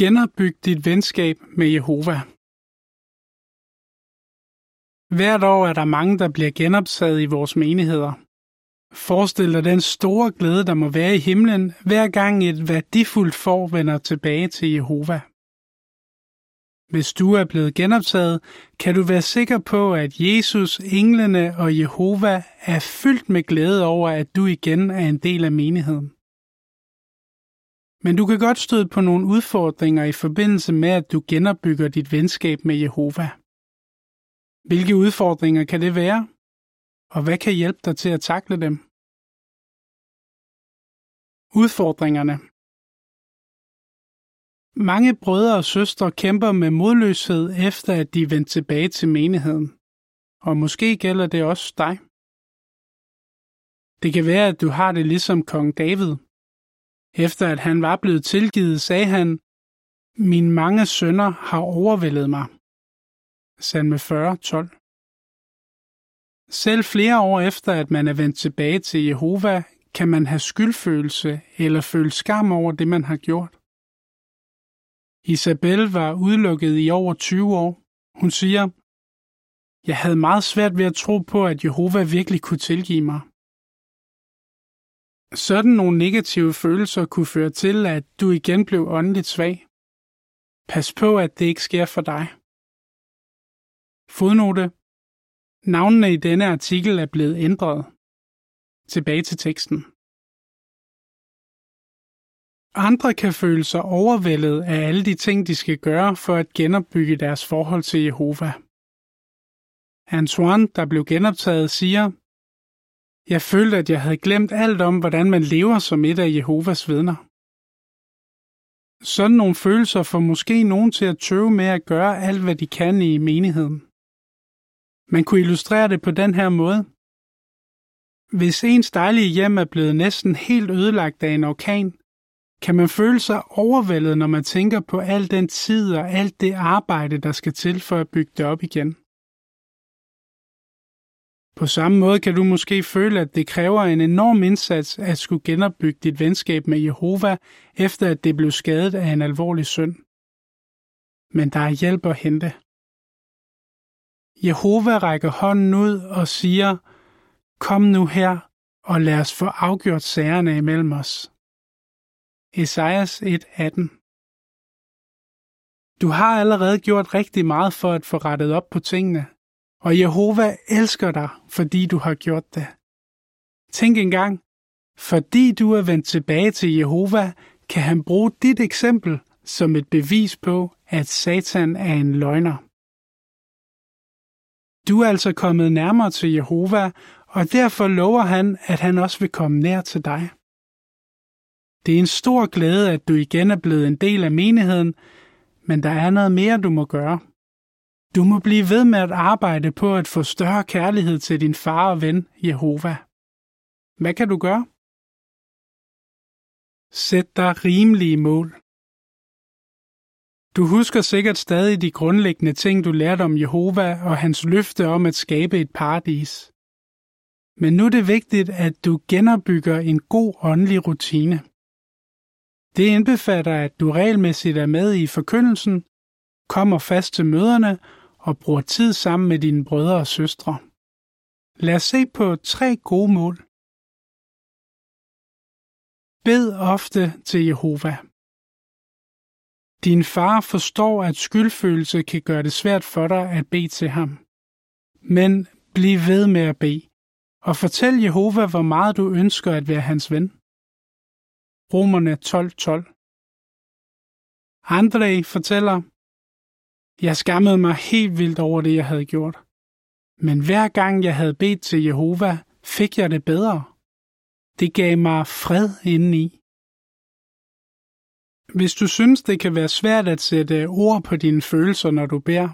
Genopbyg dit venskab med Jehova. Hvert år er der mange, der bliver genoptaget i vores menigheder. Forestil dig den store glæde, der må være i himlen, hver gang et værdifuldt får vender tilbage til Jehova. Hvis du er blevet genoptaget, kan du være sikker på, at Jesus, englene og Jehova er fyldt med glæde over, at du igen er en del af menigheden. Men du kan godt støde på nogle udfordringer i forbindelse med, at du genopbygger dit venskab med Jehova. Hvilke udfordringer kan det være? Og hvad kan hjælpe dig til at takle dem? Udfordringerne Mange brødre og søstre kæmper med modløshed efter, at de er vendt tilbage til menigheden. Og måske gælder det også dig. Det kan være, at du har det ligesom kong David – efter at han var blevet tilgivet, sagde han, Min mange sønner har overvældet mig. Salme 40, 12. Selv flere år efter, at man er vendt tilbage til Jehova, kan man have skyldfølelse eller føle skam over det, man har gjort. Isabel var udelukket i over 20 år. Hun siger, Jeg havde meget svært ved at tro på, at Jehova virkelig kunne tilgive mig. Sådan nogle negative følelser kunne føre til, at du igen blev åndeligt svag. Pas på, at det ikke sker for dig. Fodnote. Navnene i denne artikel er blevet ændret. Tilbage til teksten. Andre kan føle sig overvældet af alle de ting, de skal gøre for at genopbygge deres forhold til Jehova. Antoine, der blev genoptaget, siger, jeg følte, at jeg havde glemt alt om, hvordan man lever som et af Jehovas vidner. Sådan nogle følelser får måske nogen til at tøve med at gøre alt, hvad de kan i menigheden. Man kunne illustrere det på den her måde. Hvis ens dejlige hjem er blevet næsten helt ødelagt af en orkan, kan man føle sig overvældet, når man tænker på al den tid og alt det arbejde, der skal til for at bygge det op igen. På samme måde kan du måske føle, at det kræver en enorm indsats at skulle genopbygge dit venskab med Jehova, efter at det blev skadet af en alvorlig synd. Men der er hjælp at hente. Jehova rækker hånden ud og siger, Kom nu her, og lad os få afgjort sagerne imellem os. Esajas 1:18 Du har allerede gjort rigtig meget for at få rettet op på tingene, og Jehova elsker dig, fordi du har gjort det. Tænk engang, fordi du er vendt tilbage til Jehova, kan han bruge dit eksempel som et bevis på, at Satan er en løgner. Du er altså kommet nærmere til Jehova, og derfor lover han, at han også vil komme nær til dig. Det er en stor glæde, at du igen er blevet en del af menigheden, men der er noget mere, du må gøre. Du må blive ved med at arbejde på at få større kærlighed til din far og ven, Jehova. Hvad kan du gøre? Sæt dig rimelige mål. Du husker sikkert stadig de grundlæggende ting, du lærte om Jehova og hans løfte om at skabe et paradis. Men nu er det vigtigt, at du genopbygger en god åndelig rutine. Det indbefatter, at du regelmæssigt er med i forkyndelsen, kommer fast til møderne og bruger tid sammen med dine brødre og søstre. Lad os se på tre gode mål. Bed ofte til Jehova. Din far forstår, at skyldfølelse kan gøre det svært for dig at bede til ham. Men bliv ved med at bede, og fortæl Jehova, hvor meget du ønsker at være hans ven. Romerne 12:12 12. André fortæller, jeg skammede mig helt vildt over det, jeg havde gjort. Men hver gang jeg havde bedt til Jehova, fik jeg det bedre. Det gav mig fred indeni. Hvis du synes, det kan være svært at sætte ord på dine følelser, når du beder,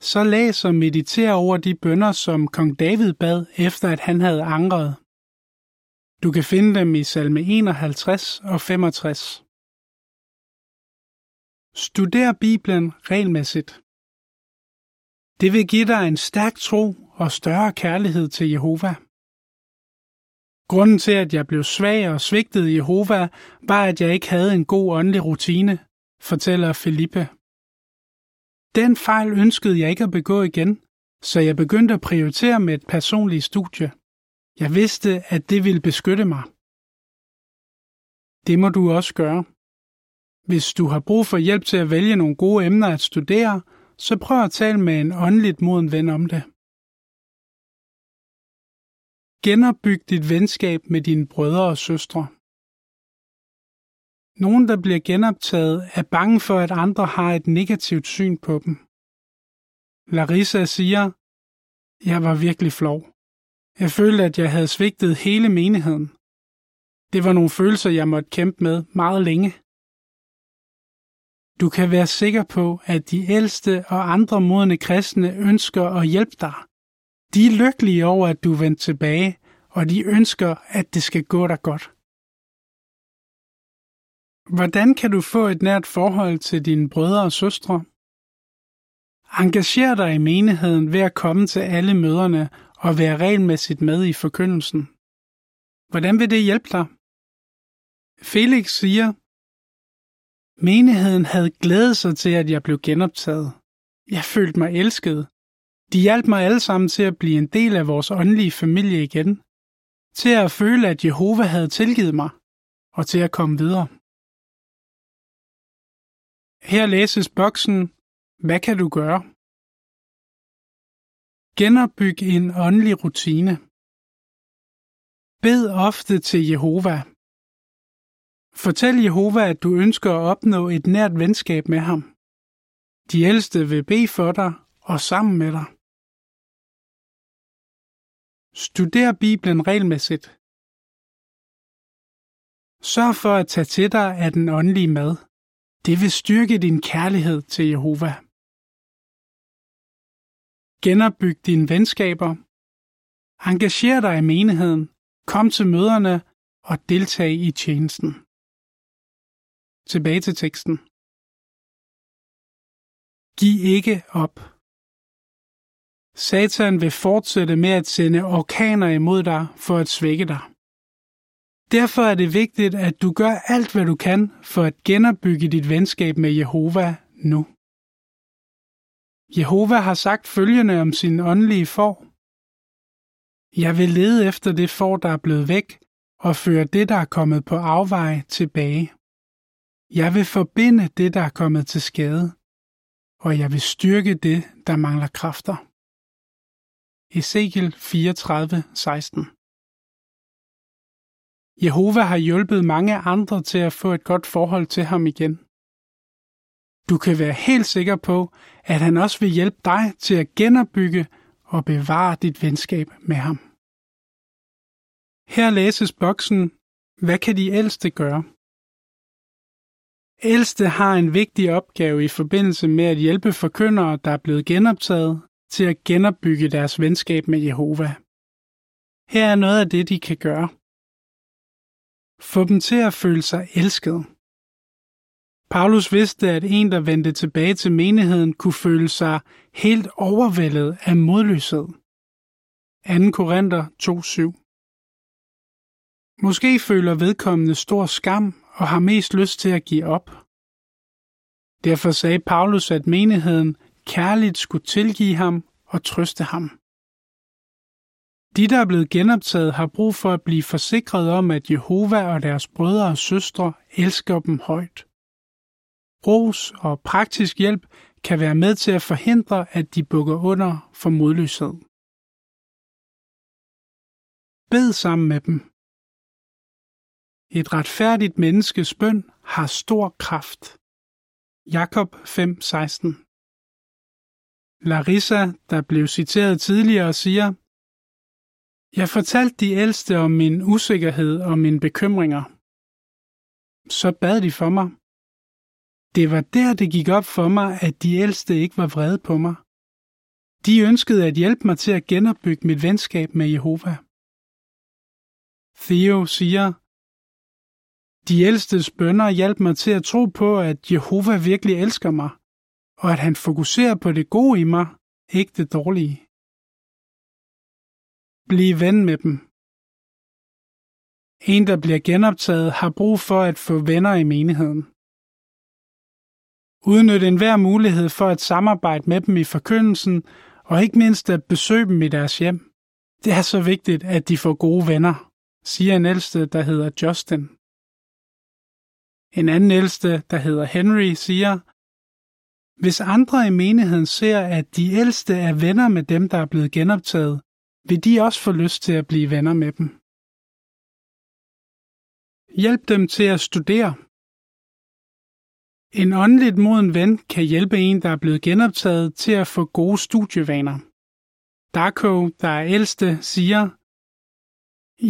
så læs og mediter over de bønder, som kong David bad, efter at han havde angret. Du kan finde dem i salme 51 og 65. Studer Bibelen regelmæssigt. Det vil give dig en stærk tro og større kærlighed til Jehova. Grunden til, at jeg blev svag og svigtede Jehova, var, at jeg ikke havde en god åndelig rutine, fortæller Felipe. Den fejl ønskede jeg ikke at begå igen, så jeg begyndte at prioritere med et personligt studie. Jeg vidste, at det ville beskytte mig. Det må du også gøre. Hvis du har brug for hjælp til at vælge nogle gode emner at studere, så prøv at tale med en åndeligt moden ven om det. Genopbyg dit venskab med dine brødre og søstre. Nogen, der bliver genoptaget, er bange for, at andre har et negativt syn på dem. Larissa siger, jeg var virkelig flov. Jeg følte, at jeg havde svigtet hele menigheden. Det var nogle følelser, jeg måtte kæmpe med meget længe. Du kan være sikker på, at de ældste og andre modne kristne ønsker at hjælpe dig. De er lykkelige over, at du er vendt tilbage, og de ønsker, at det skal gå dig godt. Hvordan kan du få et nært forhold til dine brødre og søstre? Engager dig i menigheden ved at komme til alle møderne og være regelmæssigt med i forkyndelsen. Hvordan vil det hjælpe dig? Felix siger, Menigheden havde glædet sig til, at jeg blev genoptaget. Jeg følte mig elsket. De hjalp mig alle sammen til at blive en del af vores åndelige familie igen. Til at føle, at Jehova havde tilgivet mig. Og til at komme videre. Her læses boksen, hvad kan du gøre? Genopbyg en åndelig rutine. Bed ofte til Jehova. Fortæl Jehova, at du ønsker at opnå et nært venskab med ham. De ældste vil bede for dig og sammen med dig. Studer Bibelen regelmæssigt. Sørg for at tage til dig af den åndelige mad. Det vil styrke din kærlighed til Jehova. Genopbyg dine venskaber. Engager dig i menigheden. Kom til møderne og deltag i tjenesten. Tilbage til teksten. Giv ikke op. Satan vil fortsætte med at sende orkaner imod dig for at svække dig. Derfor er det vigtigt, at du gør alt, hvad du kan for at genopbygge dit venskab med Jehova nu. Jehova har sagt følgende om sin åndelige får. Jeg vil lede efter det får, der er blevet væk, og føre det, der er kommet på afveje, tilbage. Jeg vil forbinde det, der er kommet til skade, og jeg vil styrke det, der mangler kræfter. Ezekiel 34, 16 Jehova har hjulpet mange andre til at få et godt forhold til ham igen. Du kan være helt sikker på, at han også vil hjælpe dig til at genopbygge og bevare dit venskab med ham. Her læses boksen, hvad kan de ældste gøre? Ældste har en vigtig opgave i forbindelse med at hjælpe forkyndere, der er blevet genoptaget, til at genopbygge deres venskab med Jehova. Her er noget af det, de kan gøre. Få dem til at føle sig elsket. Paulus vidste, at en, der vendte tilbage til menigheden, kunne føle sig helt overvældet af modløshed. 2. Korinther 2.7 Måske føler vedkommende stor skam og har mest lyst til at give op. Derfor sagde Paulus, at menigheden kærligt skulle tilgive ham og trøste ham. De, der er blevet genoptaget, har brug for at blive forsikret om, at Jehova og deres brødre og søstre elsker dem højt. Ros og praktisk hjælp kan være med til at forhindre, at de bukker under for modløshed. Bed sammen med dem. Et retfærdigt menneskes bøn har stor kraft. Jakob 5:16 Larissa, der blev citeret tidligere, siger, Jeg fortalte de ældste om min usikkerhed og mine bekymringer. Så bad de for mig. Det var der, det gik op for mig, at de ældste ikke var vrede på mig. De ønskede at hjælpe mig til at genopbygge mit venskab med Jehova. Theo siger, de ældstes bønder hjalp mig til at tro på, at Jehova virkelig elsker mig, og at han fokuserer på det gode i mig, ikke det dårlige. Bliv ven med dem. En, der bliver genoptaget, har brug for at få venner i menigheden. Udnyt enhver mulighed for at samarbejde med dem i forkyndelsen, og ikke mindst at besøge dem i deres hjem. Det er så vigtigt, at de får gode venner, siger en ældste, der hedder Justin. En anden ældste, der hedder Henry, siger, Hvis andre i menigheden ser, at de ældste er venner med dem, der er blevet genoptaget, vil de også få lyst til at blive venner med dem. Hjælp dem til at studere. En åndeligt moden ven kan hjælpe en, der er blevet genoptaget, til at få gode studievaner. Darko, der er ældste, siger,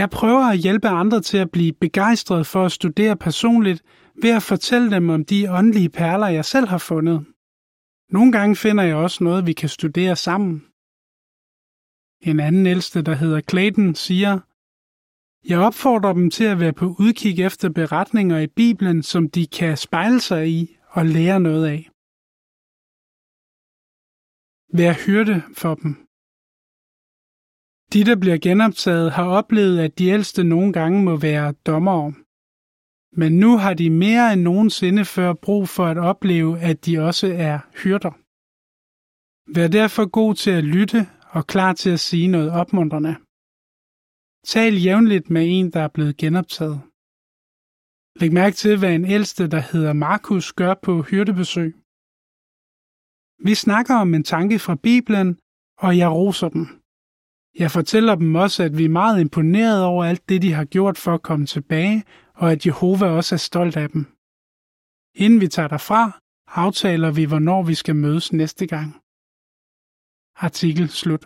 Jeg prøver at hjælpe andre til at blive begejstret for at studere personligt ved at fortælle dem om de åndelige perler, jeg selv har fundet. Nogle gange finder jeg også noget, vi kan studere sammen. En anden ældste, der hedder Clayton, siger, Jeg opfordrer dem til at være på udkig efter beretninger i Bibelen, som de kan spejle sig i og lære noget af. Vær hyrde for dem. De, der bliver genoptaget, har oplevet, at de ældste nogle gange må være dommere. Men nu har de mere end nogensinde før brug for at opleve, at de også er hyrder. Vær derfor god til at lytte og klar til at sige noget opmuntrende. Tal jævnligt med en, der er blevet genoptaget. Læg mærke til, hvad en ældste, der hedder Markus, gør på hyrdebesøg. Vi snakker om en tanke fra Bibelen, og jeg roser dem. Jeg fortæller dem også, at vi er meget imponeret over alt det, de har gjort for at komme tilbage, og at Jehova også er stolt af dem. Inden vi tager derfra, aftaler vi, hvornår vi skal mødes næste gang. Artikel slut.